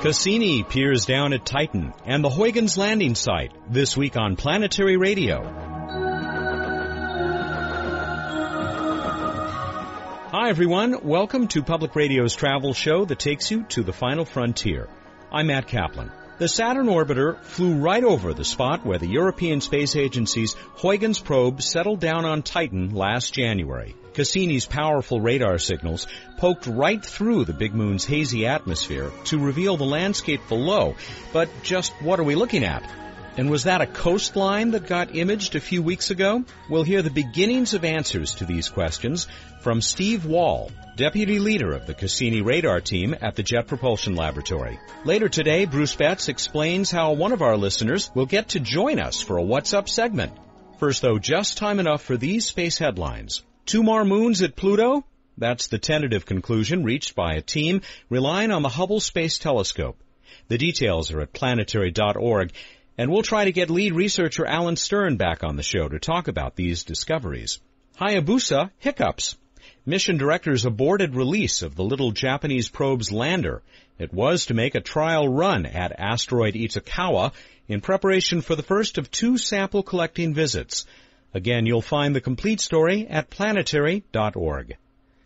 Cassini peers down at Titan and the Huygens landing site this week on Planetary Radio. Hi everyone, welcome to Public Radio's travel show that takes you to the final frontier. I'm Matt Kaplan. The Saturn orbiter flew right over the spot where the European Space Agency's Huygens probe settled down on Titan last January. Cassini's powerful radar signals poked right through the big moon's hazy atmosphere to reveal the landscape below. But just what are we looking at? And was that a coastline that got imaged a few weeks ago? We'll hear the beginnings of answers to these questions from Steve Wall, deputy leader of the Cassini radar team at the Jet Propulsion Laboratory. Later today, Bruce Betts explains how one of our listeners will get to join us for a What's Up segment. First though, just time enough for these space headlines. Two more moons at Pluto? That's the tentative conclusion reached by a team relying on the Hubble Space Telescope. The details are at planetary.org, and we'll try to get lead researcher Alan Stern back on the show to talk about these discoveries. Hayabusa hiccups. Mission directors aborted release of the little Japanese probe's lander. It was to make a trial run at asteroid Itokawa in preparation for the first of two sample collecting visits. Again, you'll find the complete story at planetary.org.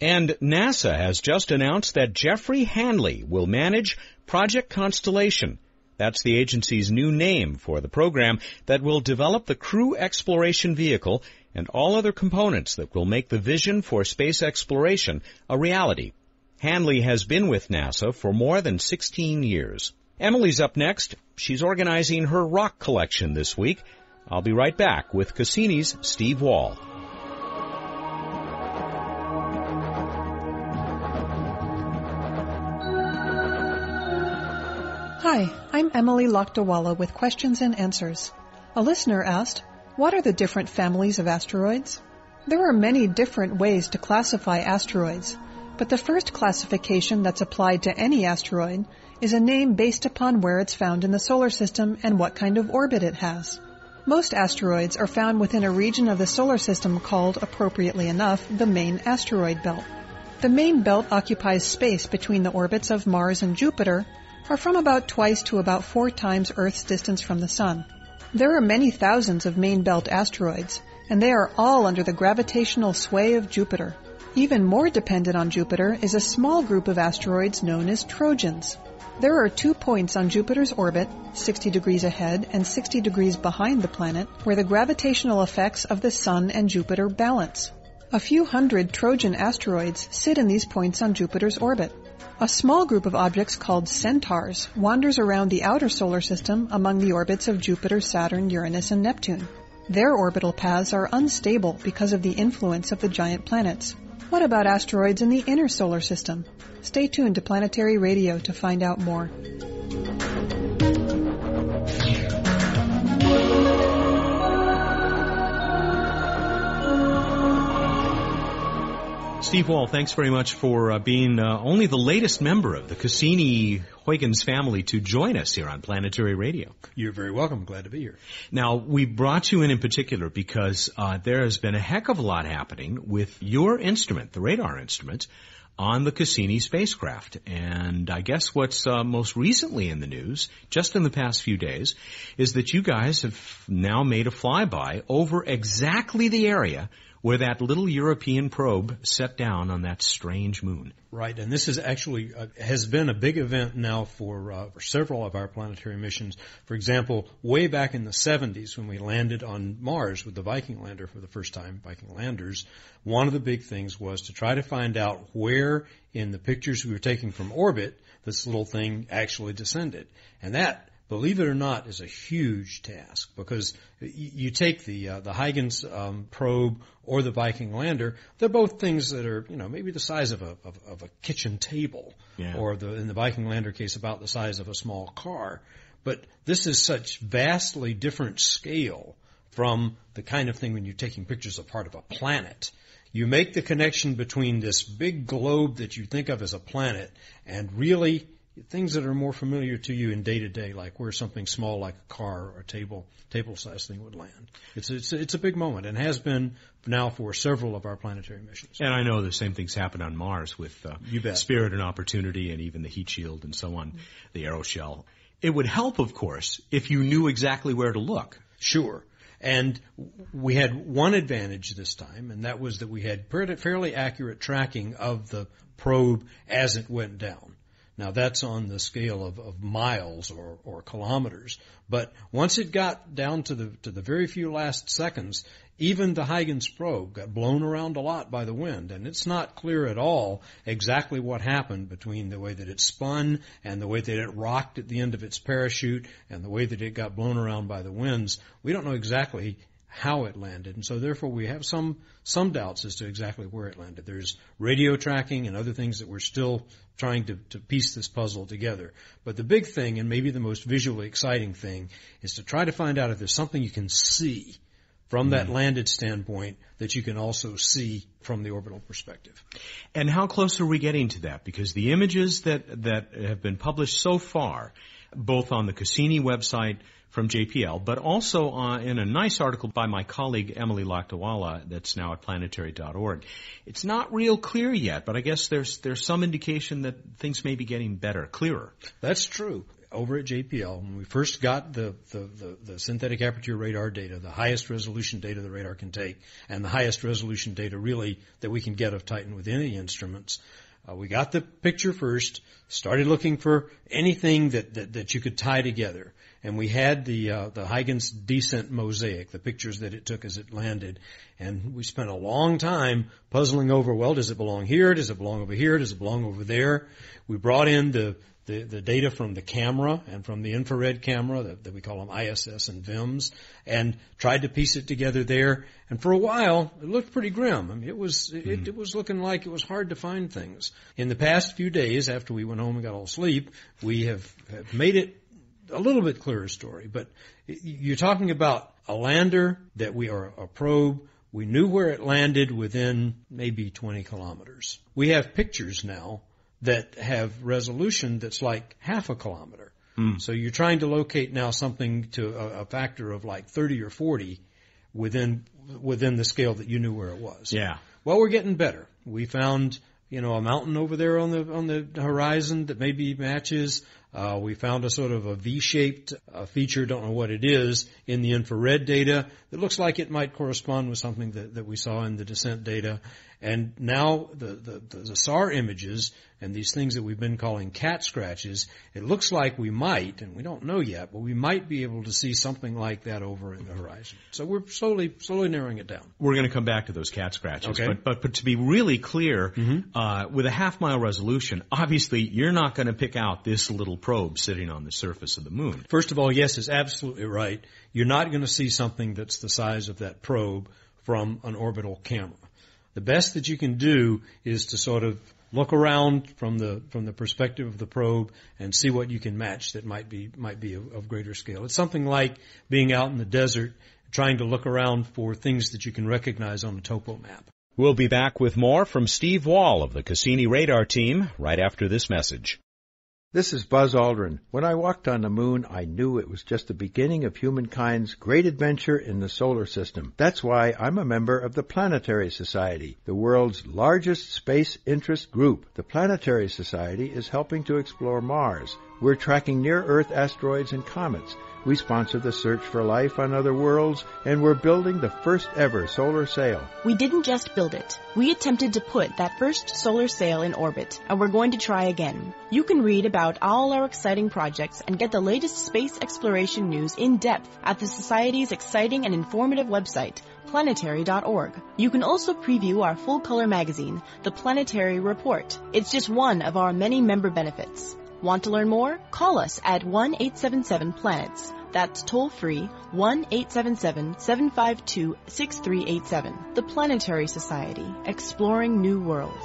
And NASA has just announced that Jeffrey Hanley will manage Project Constellation. That's the agency's new name for the program that will develop the crew exploration vehicle and all other components that will make the vision for space exploration a reality. Hanley has been with NASA for more than 16 years. Emily's up next. She's organizing her rock collection this week. I'll be right back with Cassini's Steve Wall. Hi, I'm Emily Lakdawalla with questions and answers. A listener asked, what are the different families of asteroids? There are many different ways to classify asteroids, but the first classification that's applied to any asteroid is a name based upon where it's found in the solar system and what kind of orbit it has. Most asteroids are found within a region of the solar system called, appropriately enough, the main asteroid belt. The main belt occupies space between the orbits of Mars and Jupiter, or from about twice to about four times Earth's distance from the Sun. There are many thousands of main belt asteroids, and they are all under the gravitational sway of Jupiter. Even more dependent on Jupiter is a small group of asteroids known as Trojans. There are two points on Jupiter's orbit, 60 degrees ahead and 60 degrees behind the planet, where the gravitational effects of the Sun and Jupiter balance. A few hundred Trojan asteroids sit in these points on Jupiter's orbit. A small group of objects called centaurs wanders around the outer solar system among the orbits of Jupiter, Saturn, Uranus, and Neptune. Their orbital paths are unstable because of the influence of the giant planets. What about asteroids in the inner solar system? Stay tuned to Planetary Radio to find out more. Steve Wall, thanks very much for uh, being uh, only the latest member of the Cassini Huygens family to join us here on Planetary Radio. You're very welcome. Glad to be here. Now, we brought you in in particular because uh, there has been a heck of a lot happening with your instrument, the radar instrument, on the Cassini spacecraft. And I guess what's uh, most recently in the news, just in the past few days, is that you guys have now made a flyby over exactly the area where that little European probe set down on that strange moon. Right, and this is actually uh, has been a big event now for, uh, for several of our planetary missions. For example, way back in the 70s when we landed on Mars with the Viking lander for the first time, Viking landers, one of the big things was to try to find out where in the pictures we were taking from orbit this little thing actually descended. And that believe it or not, is a huge task because you take the uh, the Huygens um, probe or the Viking lander. They're both things that are you know maybe the size of a of, of a kitchen table, yeah. or the in the Viking lander case about the size of a small car. But this is such vastly different scale from the kind of thing when you're taking pictures of part of a planet. You make the connection between this big globe that you think of as a planet and really things that are more familiar to you in day to day, like where something small like a car or a table table size thing would land. It's it's it's a big moment and has been now for several of our planetary missions. And I know the same things happen on Mars with uh, You bet. Spirit and Opportunity, and even the Heat Shield and so on, the Aeroshell. It would help, of course, if you knew exactly where to look. Sure. And we had one advantage this time, and that was that we had pretty- fairly accurate tracking of the probe as it went down. Now that's on the scale of, of miles or, or kilometers. But once it got down to the to the very few last seconds, even the Huygens probe got blown around a lot by the wind, and it's not clear at all exactly what happened between the way that it spun and the way that it rocked at the end of its parachute and the way that it got blown around by the winds. We don't know exactly how it landed, and so therefore we have some some doubts as to exactly where it landed. There's radio tracking and other things that we're still trying to, to piece this puzzle together. But the big thing, and maybe the most visually exciting thing, is to try to find out if there's something you can see from that hmm. landed standpoint that you can also see from the orbital perspective. And how close are we getting to that? Because the images that, that have been published so far, both on the Cassini website from JPL, but also uh, in a nice article by my colleague Emily Lakdawalla that's now at planetary.org. It's not real clear yet, but I guess there's there's some indication that things may be getting better, clearer. That's true. Over at JPL, when we first got the, the, the, the synthetic aperture radar data, the highest resolution data the radar can take, and the highest resolution data really that we can get of Titan with any instruments, uh, we got the picture first, started looking for anything that, that, that you could tie together. And we had the, uh, the Huygens descent mosaic, the pictures that it took as it landed. And we spent a long time puzzling over, well, does it belong here? Does it belong over here? Does it belong over there? We brought in the, the, the data from the camera and from the infrared camera that, that we call them ISS and VIMS and tried to piece it together there. And for a while, it looked pretty grim. I mean, it was, it, it was looking like it was hard to find things. In the past few days after we went home and got all sleep, we have, have made it a little bit clearer story, but you're talking about a lander that we are a probe. We knew where it landed within maybe 20 kilometers. We have pictures now that have resolution that's like half a kilometer. Hmm. So you're trying to locate now something to a, a factor of like 30 or 40 within within the scale that you knew where it was. Yeah. Well, we're getting better. We found, you know, a mountain over there on the on the horizon that maybe matches. Uh, we found a sort of a V-shaped uh, feature, don't know what it is, in the infrared data that looks like it might correspond with something that, that we saw in the descent data. And now the, the, the, the SAR images and these things that we've been calling cat scratches, it looks like we might, and we don't know yet, but we might be able to see something like that over in the horizon. So we're slowly, slowly narrowing it down. We're going to come back to those cat scratches, Okay. but, but but to be really clear, uh, with a half mile resolution, obviously you're not going to pick out this little probe sitting on the surface of the moon. First of all, yes, is absolutely right. You're not going to see something that's the size of that probe from an orbital camera. The best that you can do is to sort of look around from the from the perspective of the probe and see what you can match that might be might be of, of greater scale. It's something like being out in the desert trying to look around for things that you can recognize on a topo map. We'll be back with more from Steve Wall of the Cassini radar team right after this message. This is Buzz Aldrin. When I walked on the moon, I knew it was just the beginning of humankind's great adventure in the solar system. That's why I'm a member of the Planetary Society, the world's largest space interest group. The Planetary Society is helping to explore Mars. We're tracking near-Earth asteroids and comets. We sponsor the search for life on other worlds, and we're building the first ever solar sail. We didn't just build it. We attempted to put that first solar sail in orbit, and we're going to try again. You can read about all our exciting projects and get the latest space exploration news in depth at the Society's exciting and informative website, planetary.org. You can also preview our full color magazine, The Planetary Report. It's just one of our many member benefits. Want to learn more? Call us at 1 877 Planets. That's toll free 1 877 752 6387. The Planetary Society, exploring new worlds.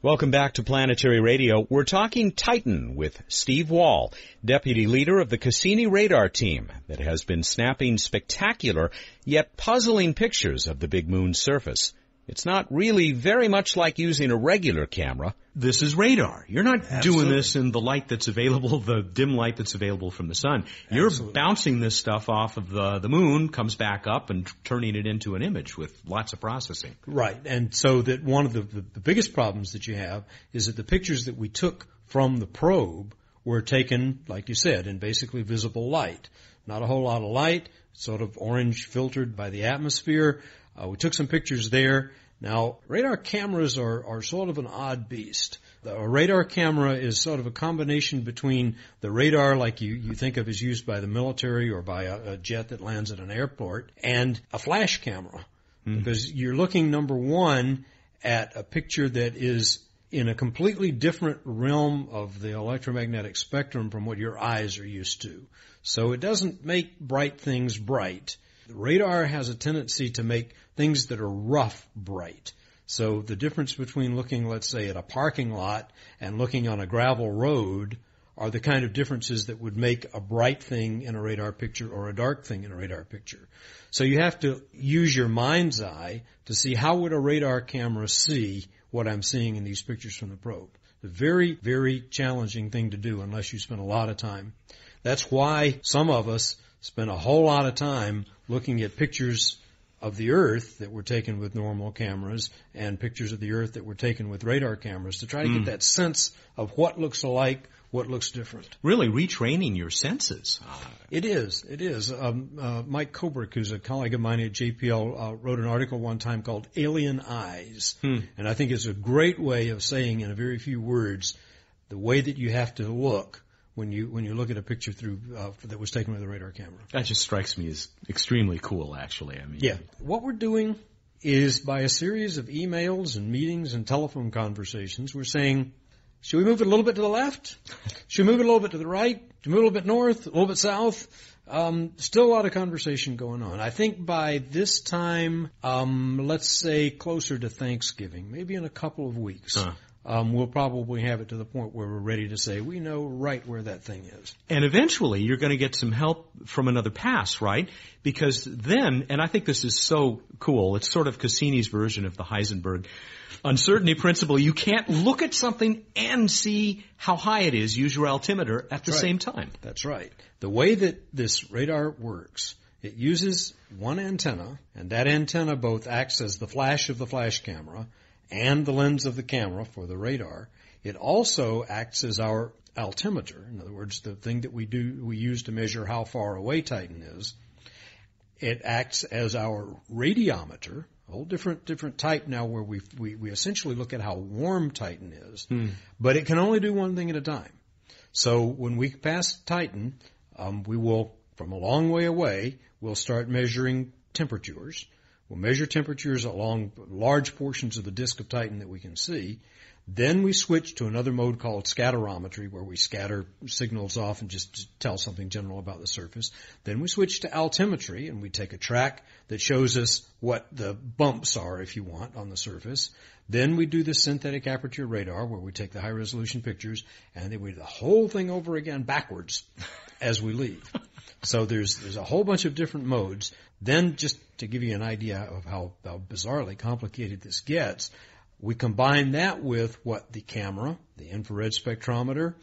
Welcome back to Planetary Radio. We're talking Titan with Steve Wall, deputy leader of the Cassini radar team that has been snapping spectacular yet puzzling pictures of the big moon's surface. It's not really very much like using a regular camera. This is radar. You're not Absolutely. doing this in the light that's available, the dim light that's available from the sun. You're Absolutely. bouncing this stuff off of the, the moon, comes back up and turning it into an image with lots of processing. Right. And so that one of the, the, the biggest problems that you have is that the pictures that we took from the probe were taken, like you said, in basically visible light. Not a whole lot of light, sort of orange filtered by the atmosphere. Uh, we took some pictures there. Now, radar cameras are, are sort of an odd beast. A radar camera is sort of a combination between the radar like you, you think of as used by the military or by a, a jet that lands at an airport and a flash camera. Mm. Because you're looking, number one, at a picture that is in a completely different realm of the electromagnetic spectrum from what your eyes are used to. So it doesn't make bright things bright. The radar has a tendency to make things that are rough bright. So the difference between looking, let's say, at a parking lot and looking on a gravel road are the kind of differences that would make a bright thing in a radar picture or a dark thing in a radar picture. So you have to use your mind's eye to see how would a radar camera see what I'm seeing in these pictures from the probe. A very, very challenging thing to do unless you spend a lot of time. That's why some of us spend a whole lot of time looking at pictures of the Earth that were taken with normal cameras and pictures of the Earth that were taken with radar cameras to try to mm. get hmm. that sense of what looks alike, what looks different. Really retraining your senses. It is. It is. Um, uh, Mike Kobrick, who's a colleague of mine at JPL, uh, wrote an article one time called Alien Eyes. Hmm. And I think it's a great way of saying in a very few words the way that you have to look when you when you look at a picture through uh, that was taken with a radar camera. That just strikes me as extremely cool, actually. I mean, yeah. What we're doing is by a series of emails and meetings and telephone conversations, we're saying, should we move it a little bit to the left? Should we move it a little bit to the right? Should we move it a little bit north? A little bit south? Um, still a lot of conversation going on. I think by this time, um, let's say closer to Thanksgiving, maybe in a couple of weeks, huh um, we'll probably have it to the point where we're ready to say we know right where that thing is. And eventually, you're going to get some help from another pass, right? Because then, and I think this is so cool. It's sort of Cassini's version of the Heisenberg uncertainty principle. You can't look at something and see how high it is. Use your altimeter at the right. same time. That's right. The way that this radar works. It uses one antenna, and that antenna both acts as the flash of the flash camera and the lens of the camera for the radar. It also acts as our altimeter. In other words, the thing that we do, we use to measure how far away Titan is. It acts as our radiometer, a whole different different type now where we we, we essentially look at how warm Titan is, hmm. but it can only do one thing at a time. So when we pass Titan, um, we will from a long way away we'll start measuring temperatures, We'll measure temperatures along large portions of the disk of Titan that we can see. Then we switch to another mode called scatterometry where we scatter signals off and just tell something general about the surface. Then we switch to altimetry and we take a track that shows us what the bumps are, if you want, on the surface. Then we do the synthetic aperture radar where we take the high resolution pictures and then we do the whole thing over again backwards as we leave. So there's, there's a whole bunch of different modes. Then just to give you an idea of how, how bizarrely complicated this gets, we combine that with what the camera, the infrared spectrometer,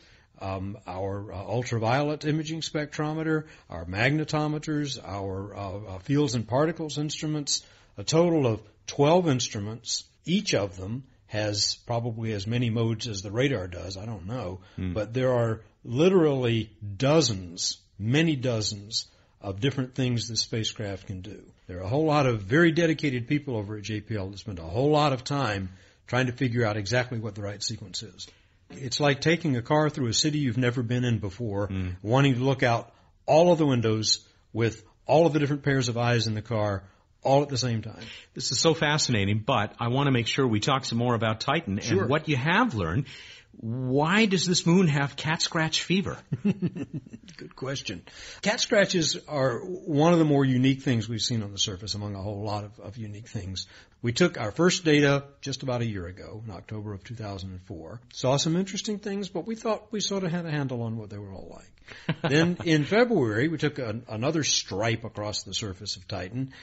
um, our uh, ultraviolet imaging spectrometer, our magnetometers, our uh, uh, fields and particles instruments, a total of 12 instruments. Each of them has probably as many modes as the radar does. I don't know. Mm. But there are literally dozens, many dozens of different things the spacecraft can do. There are a whole lot of very dedicated people over at JPL that spend a whole lot of time trying to figure out exactly what the right sequence is. It's like taking a car through a city you've never been in before, mm. wanting to look out all of the windows with all of the different pairs of eyes in the car all at the same time. This is so fascinating, but I want to make sure we talk some more about Titan sure. and what you have learned why does this moon have cat scratch fever? Good question. Cat scratches are one of the more unique things we've seen on the surface among a whole lot of, of unique things. We took our first data just about a year ago, in October of 2004. Saw some interesting things, but we thought we sort of had a handle on what they were all like. then in February, we took an, another stripe across the surface of Titan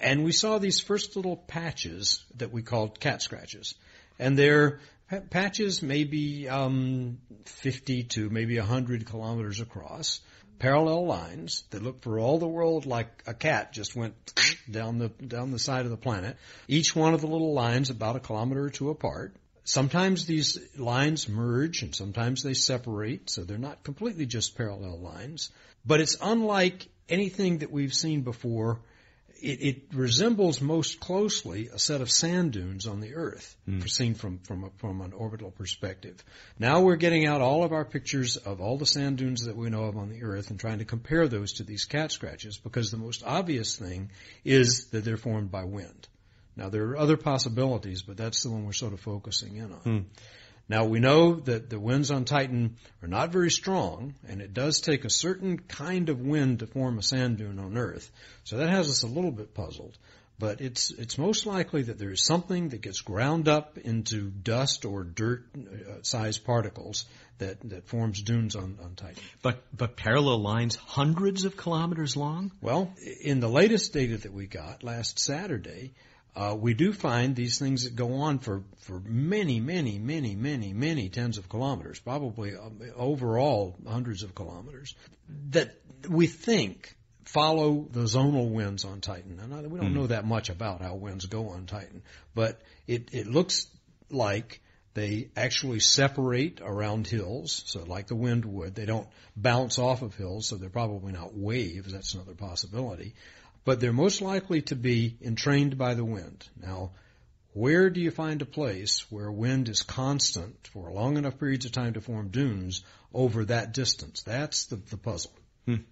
and we saw these first little patches that we called cat scratches. And they're patches maybe um, 50 to maybe 100 kilometers across, parallel lines that look for all the world like a cat just went down the down the side of the planet. Each one of the little lines about a kilometer or two apart. Sometimes these lines merge and sometimes they separate, so they're not completely just parallel lines. But it's unlike anything that we've seen before it, it, resembles most closely a set of sand dunes on the Earth, mm. seen from from a, from an orbital perspective. Now we're getting out all of our pictures of all the sand dunes that we know of on the Earth and trying to compare those to these cat scratches because the most obvious thing is that they're formed by wind. Now there are other possibilities, but that's the one we're sort of focusing in on. Mm. Now we know that the winds on Titan are not very strong, and it does take a certain kind of wind to form a sand dune on Earth. So that has us a little bit puzzled. But it's it's most likely that there is something that gets ground up into dust or dirt uh, sized particles that, that forms dunes on, on Titan. But but parallel lines hundreds of kilometers long? Well, in the latest data that we got last Saturday, uh, we do find these things that go on for, for many, many, many, many, many tens of kilometers, probably um, overall hundreds of kilometers, that we think follow the zonal winds on Titan. And we don't mm. know that much about how winds go on Titan, but it, it looks like they actually separate around hills, so like the wind would. They don't bounce off of hills, so they're probably not waves. That's another possibility but they're most likely to be entrained by the wind. Now, where do you find a place where wind is constant for long enough periods of time to form dunes over that distance? That's the, the puzzle. Hmm.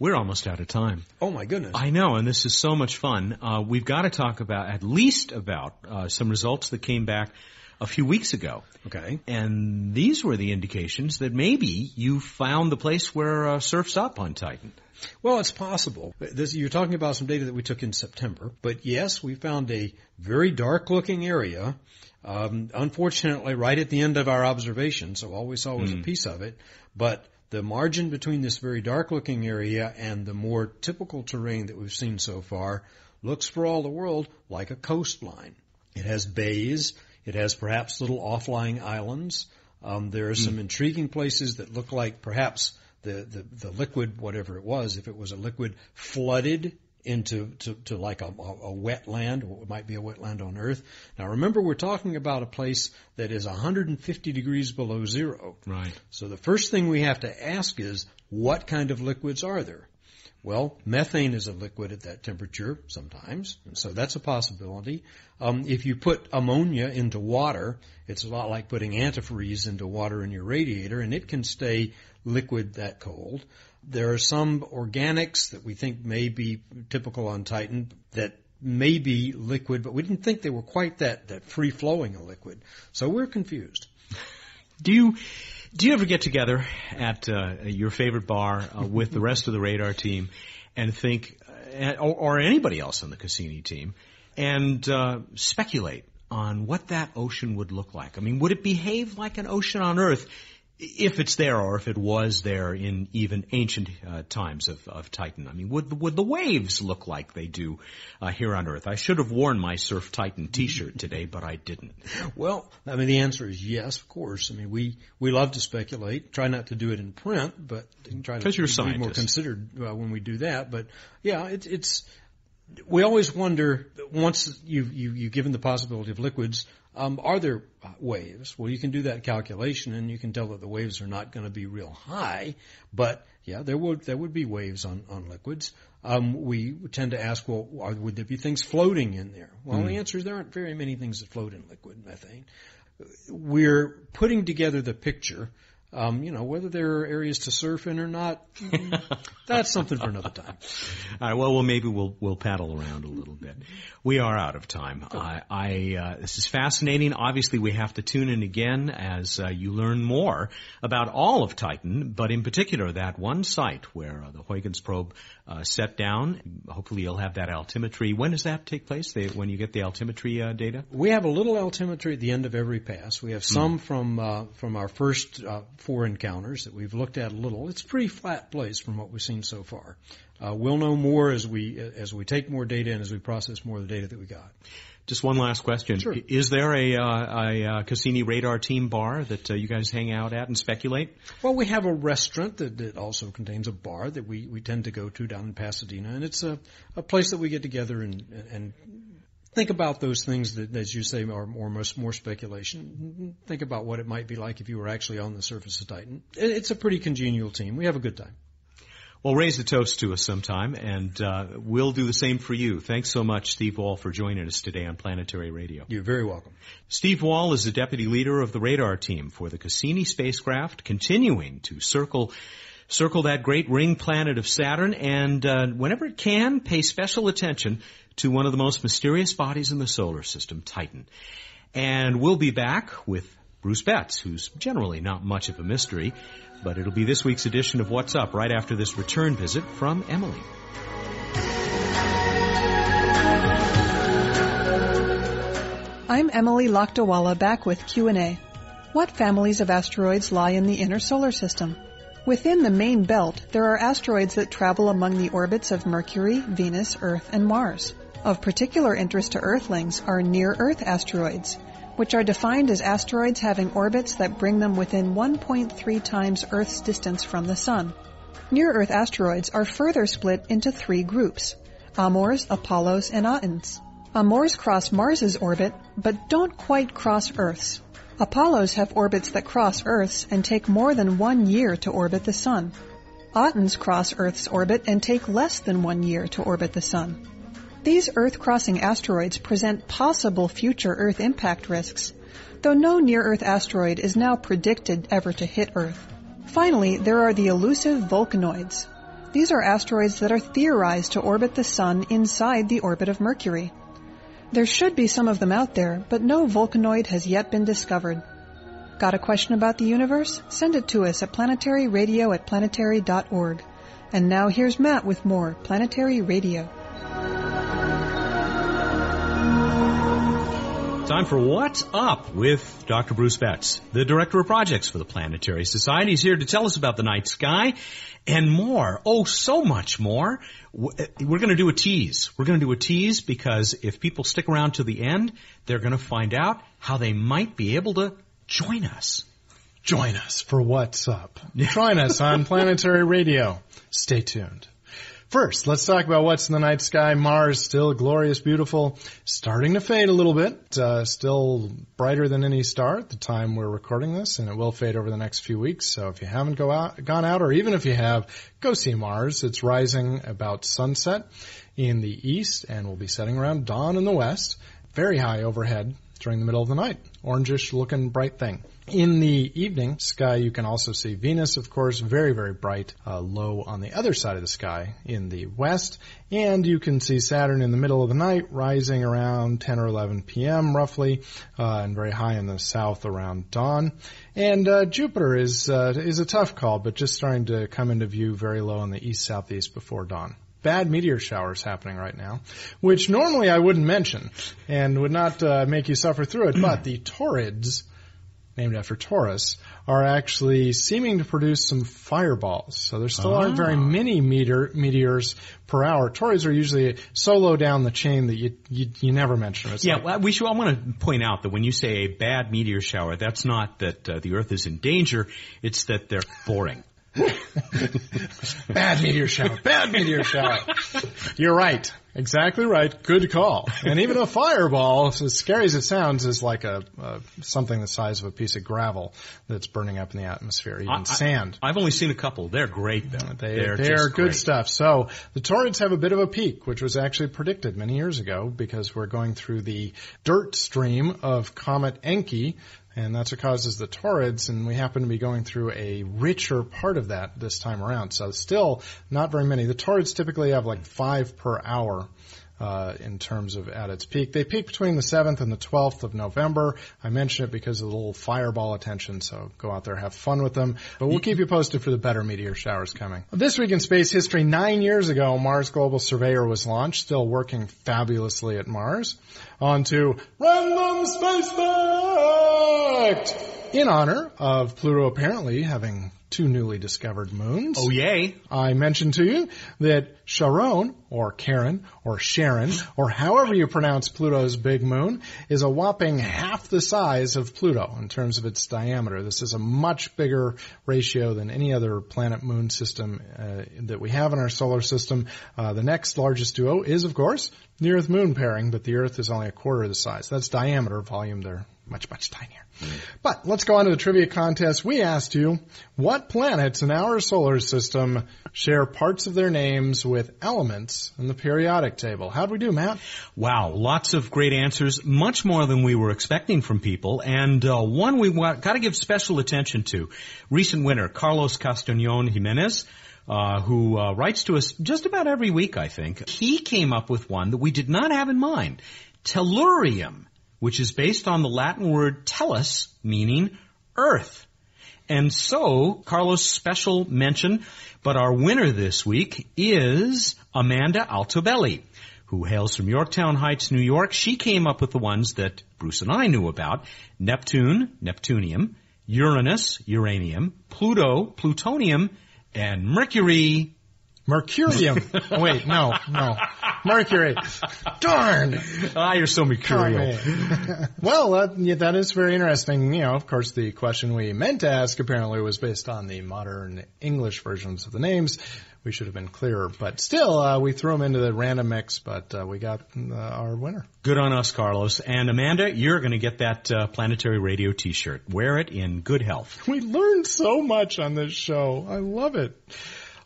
We're almost out of time. Oh my goodness! I know, and this is so much fun. Uh, we've got to talk about at least about uh, some results that came back a few weeks ago. Okay. And these were the indications that maybe you found the place where uh, surf's up on Titan. Well, it's possible. This, you're talking about some data that we took in September, but yes, we found a very dark looking area. Um, unfortunately, right at the end of our observation, so all we saw was mm. a hmm. piece of it. But the margin between this very dark looking area and the more typical terrain that we've seen so far looks for all the world like a coastline. It has bays. It has perhaps little off-lying islands. Um, there are some mm. intriguing places that look like perhaps the, the, the liquid, whatever it was, if it was a liquid flooded into to, to like a, a, wetland, what might be a wetland on Earth. Now remember, we're talking about a place that is 150 degrees below zero. Right. So the first thing we have to ask is, what kind of liquids are there? Well, methane is a liquid at that temperature sometimes, and so that's a possibility. Um, if you put ammonia into water, it's a lot like putting antifreeze into water in your radiator, and it can stay liquid that cold. There are some organics that we think may be typical on Titan that may be liquid, but we didn't think they were quite that, that free flowing a liquid. So we're confused. Do you do you ever get together at uh, your favorite bar uh, with the rest of the radar team and think, uh, or, or, anybody else on the Cassini team, and uh, speculate on what that ocean would look like? I mean, would it behave like an ocean on Earth if it's there or if it was there in even ancient uh, times of, of Titan. I mean, would would the waves look like they do uh, here on Earth? I should have worn my Surf Titan T-shirt today, but I didn't. Well, I mean, the answer is yes, of course. I mean, we we love to speculate. Try not to do it in print, but try to you're be more considered uh, when we do that. But yeah, it's it's we always wonder once you've, you, you've given the possibility of liquids, um, are there waves? Well, you can do that calculation and you can tell that the waves are not going to be real high, but yeah, there would there would be waves on on liquids. Um, we tend to ask, well, are, would there be things floating in there? Well, mm. the answer is there aren't very many things that float in liquid methane. We're putting together the picture um, you know, whether there are areas to surf in or not, that's something for another time. All right. Well, well, maybe we'll we'll paddle around a little bit. We are out of time. I, I uh, this is fascinating. Obviously, we have to tune in again as uh, you learn more about all of Titan, but in particular that one site where uh, the Huygens probe uh, set down. Hopefully, you'll have that altimetry. When does that take place? They, when you get the altimetry uh, data? We have a little altimetry at the end of every pass. We have some mm. from uh, from our first four encounters that we've looked at a little. It's a pretty flat place from what we've seen so far. Uh, we'll know more as we as we take more data and as we process more of the data that we got. Just one last question. Sure. Is there a, uh, a uh, Cassini radar team bar that uh, you guys hang out at and speculate? Well, we have a restaurant that, that also contains a bar that we, we tend to go to down in Pasadena, and it's a, a place that we get together and, and think about those things that, as you say, are more, more speculation. Think about what it might be like if you were actually on the surface of Titan. It's a pretty congenial team. We have a good time. Well, raise a toast to us sometime, and uh, we'll do the same for you. Thanks so much, Steve Wall, for joining us today on Planetary Radio. You're very welcome. Steve Wall is the deputy leader of the radar team for the Cassini spacecraft, continuing to circle circle that great ring planet of Saturn, and uh, whenever it can, pay special attention to one of the most mysterious bodies in the solar system, Titan. And we'll be back with Bruce Betts, who's generally not much of a mystery. But it'll be this week's edition of What's Up right after this return visit from Emily. I'm Emily Lakdawalla back with Q&A. What families of asteroids lie in the inner solar system? Within the main belt, there are asteroids that travel among the orbits of Mercury, Venus, Earth, and Mars. Of particular interest to Earthlings are near-Earth asteroids, which are defined as asteroids having orbits that bring them within 1.3 times Earth's distance from the Sun. Near-Earth asteroids are further split into three groups, Amors, Apollos, and Atens. Amors cross Mars's orbit, but don't quite cross Earth's. Apollos have orbits that cross Earth's and take more than one year to orbit the Sun. Atens cross Earth's orbit and take less than one year to orbit the Sun. These Earth-crossing asteroids present possible future Earth impact risks, though no near-Earth asteroid is now predicted ever to hit Earth. Finally, there are the elusive Vulcanoids. These are asteroids that are theorized to orbit the Sun inside the orbit of Mercury. There should be some of them out there, but no Vulcanoid has yet been discovered. Got a question about the universe? Send it to us at planetaryradio at planetary.org. And now here's Matt with more Planetary Radio. Time for What's Up with Dr. Bruce Betts, the Director of Projects for the Planetary Society. He's here to tell us about the night sky and more. Oh, so much more. Uh, we're going to do a tease. We're going to do a tease because if people stick around to the end, they're going to find out how they might be able to join us. Join us for What's Up. Join us on Planetary Radio. Stay tuned. First, let's talk about what's in the night sky. Mars, still glorious, beautiful, starting to fade a little bit, uh, still brighter than any star at the time we're recording this, and it will fade over the next few weeks. So if you haven't go out, gone out, or even if you have, go see Mars. It's rising about sunset in the east and will be setting around dawn in the west. Very high overhead during the middle of the night. Orangish looking bright thing. In the evening sky, you can also see Venus, of course, very, very bright, uh, low on the other side of the sky in the west. And you can see Saturn in the middle of the night, rising around 10 or 11 p.m. roughly, uh, and very high in the south around dawn. And uh, Jupiter is uh, is a tough call, but just starting to come into view very low in the east southeast before dawn bad meteor showers happening right now, which normally I wouldn't mention and would not uh, make you suffer through it. But the Taurids named after Taurus, are actually seeming to produce some fireballs. So there still aren't very ah. many meteor, meteors per hour. Taurids are usually so low down the chain that you you, you never mention them. yeah, like, well, we should. I want to point out that when you say a bad meteor shower, that's not that uh, the Earth is in danger. It's that they're boring. bad meteor shower. Bad meteor shower. You're right. Exactly right. Good call. And even a fireball, as scary as it sounds, is like a, a something the size of a piece of gravel that's burning up in the atmosphere, even I, sand. I, have only seen a couple. They're great though. They, they're, they're good great. stuff. So the Taurids have a bit of a peak, which was actually predicted many years ago because we're going through the dirt stream of Comet Encke, and that's what causes the Taurids, and we happen to be going through a richer part of that this time around. So still not very many. The Taurids typically have like five per hour. Uh, in terms of at its peak. They peak between the 7th and the 12th of November. I mention it because of the little fireball attention, so go out there, have fun with them. But we'll keep you posted for the better meteor showers coming. This week in space history, nine years ago, Mars Global Surveyor was launched, still working fabulously at Mars. On to Random Space Fact! In honor of Pluto apparently having two newly discovered moons. Oh, yay. I mentioned to you that Charon, or Karen, or Sharon, or however you pronounce Pluto's big moon, is a whopping half the size of Pluto in terms of its diameter. This is a much bigger ratio than any other planet moon system uh, that we have in our solar system. Uh, the next largest duo is, of course, the Earth moon pairing, but the Earth is only a quarter of the size. That's diameter, volume, they're much, much tinier. But let's go on to the trivia contest. We asked you, what planets in our solar system share parts of their names with elements in the periodic table? How'd we do, Matt? Wow, lots of great answers, much more than we were expecting from people, and uh, one we got to give special attention to. Recent winner, Carlos Castañon Jimenez, uh, who uh, writes to us just about every week, I think. He came up with one that we did not have in mind. Tellurium which is based on the Latin word tellus, meaning earth. And so, Carlos' special mention, but our winner this week is Amanda Altobelli, who hails from Yorktown Heights, New York. She came up with the ones that Bruce and I knew about. Neptune, Neptunium, Uranus, Uranium, Pluto, Plutonium, and Mercury, Mercurium. Wait, no, no. Mercury. Darn. Ah, you're so mercurial. well, uh, yeah, that is very interesting. You know, of course, the question we meant to ask apparently was based on the modern English versions of the names. We should have been clearer, but still, uh, we threw them into the random mix, but uh, we got uh, our winner. Good on us, Carlos. And Amanda, you're going to get that uh, planetary radio T-shirt. Wear it in good health. We learned so much on this show. I love it.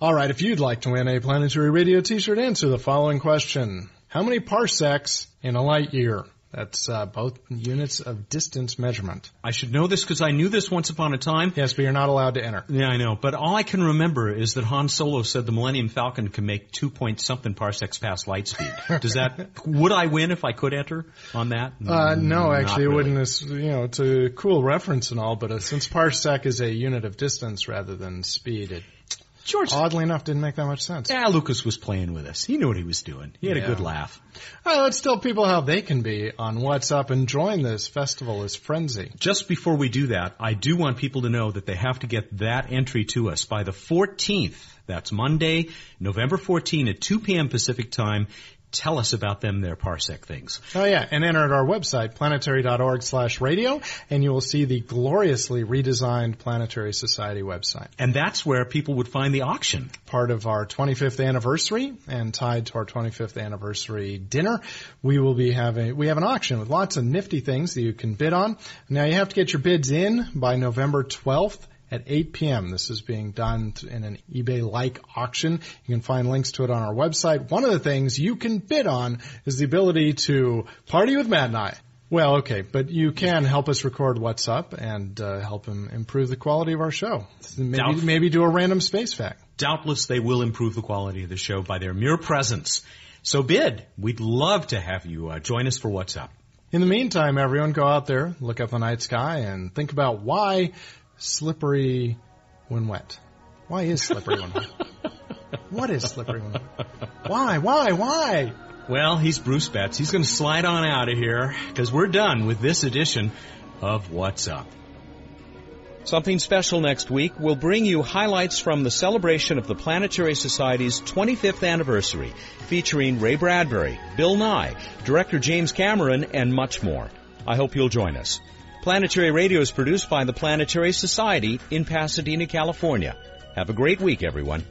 All right, if you'd like to win a Planetary Radio t-shirt, answer the following question. How many parsecs in a light year? That's uh, both units of distance measurement. I should know this because I knew this once upon a time. Yes, but you're not allowed to enter. Yeah, I know. But all I can remember is that Han Solo said the Millennium Falcon can make two point something parsecs past light speed. Does that would I win if I could enter on that? Uh, no, actually, really. it wouldn't. It's, you know, it's a cool reference and all, but uh, since parsec is a unit of distance rather than speed, it George, oddly enough, didn't make that much sense. Yeah, Lucas was playing with us. He knew what he was doing. He had yeah. a good laugh. Right, let's tell people how they can be on What's Up and join this festival is Frenzy. Just before we do that, I do want people to know that they have to get that entry to us by the 14th. That's Monday, November 14 at 2 p.m. Pacific time tell us about them, their parsec things. Oh yeah, and enter at our website, planetary.org slash radio, and you will see the gloriously redesigned Planetary Society website. And that's where people would find the auction. Part of our 25th anniversary and tied to our 25th anniversary dinner, we will be having, we have an auction with lots of nifty things that you can bid on. Now you have to get your bids in by November 12th at 8 p.m. This is being done in an eBay-like auction. You can find links to it on our website. One of the things you can bid on is the ability to party with Matt and I. Well, okay, but you can help us record what's up and uh, help him improve the quality of our show. Maybe, maybe do a random space fact. Doubtless they will improve the quality of the show by their mere presence. So bid. We'd love to have you uh, join us for what's up. In the meantime, everyone go out there, look up the night sky, and think about why slippery when wet. Why is slippery when wet? What is slippery when wet? Why? Why? Why? Well, he's Bruce Betts. He's going to slide on out of here because we're done with this edition of What's Up. Something special next week will bring you highlights from the celebration of the Planetary Society's 25th anniversary, featuring Ray Bradbury, Bill Nye, director James Cameron, and much more. I hope you'll join us. Planetary Radio is produced by the Planetary Society in Pasadena, California. Have a great week, everyone.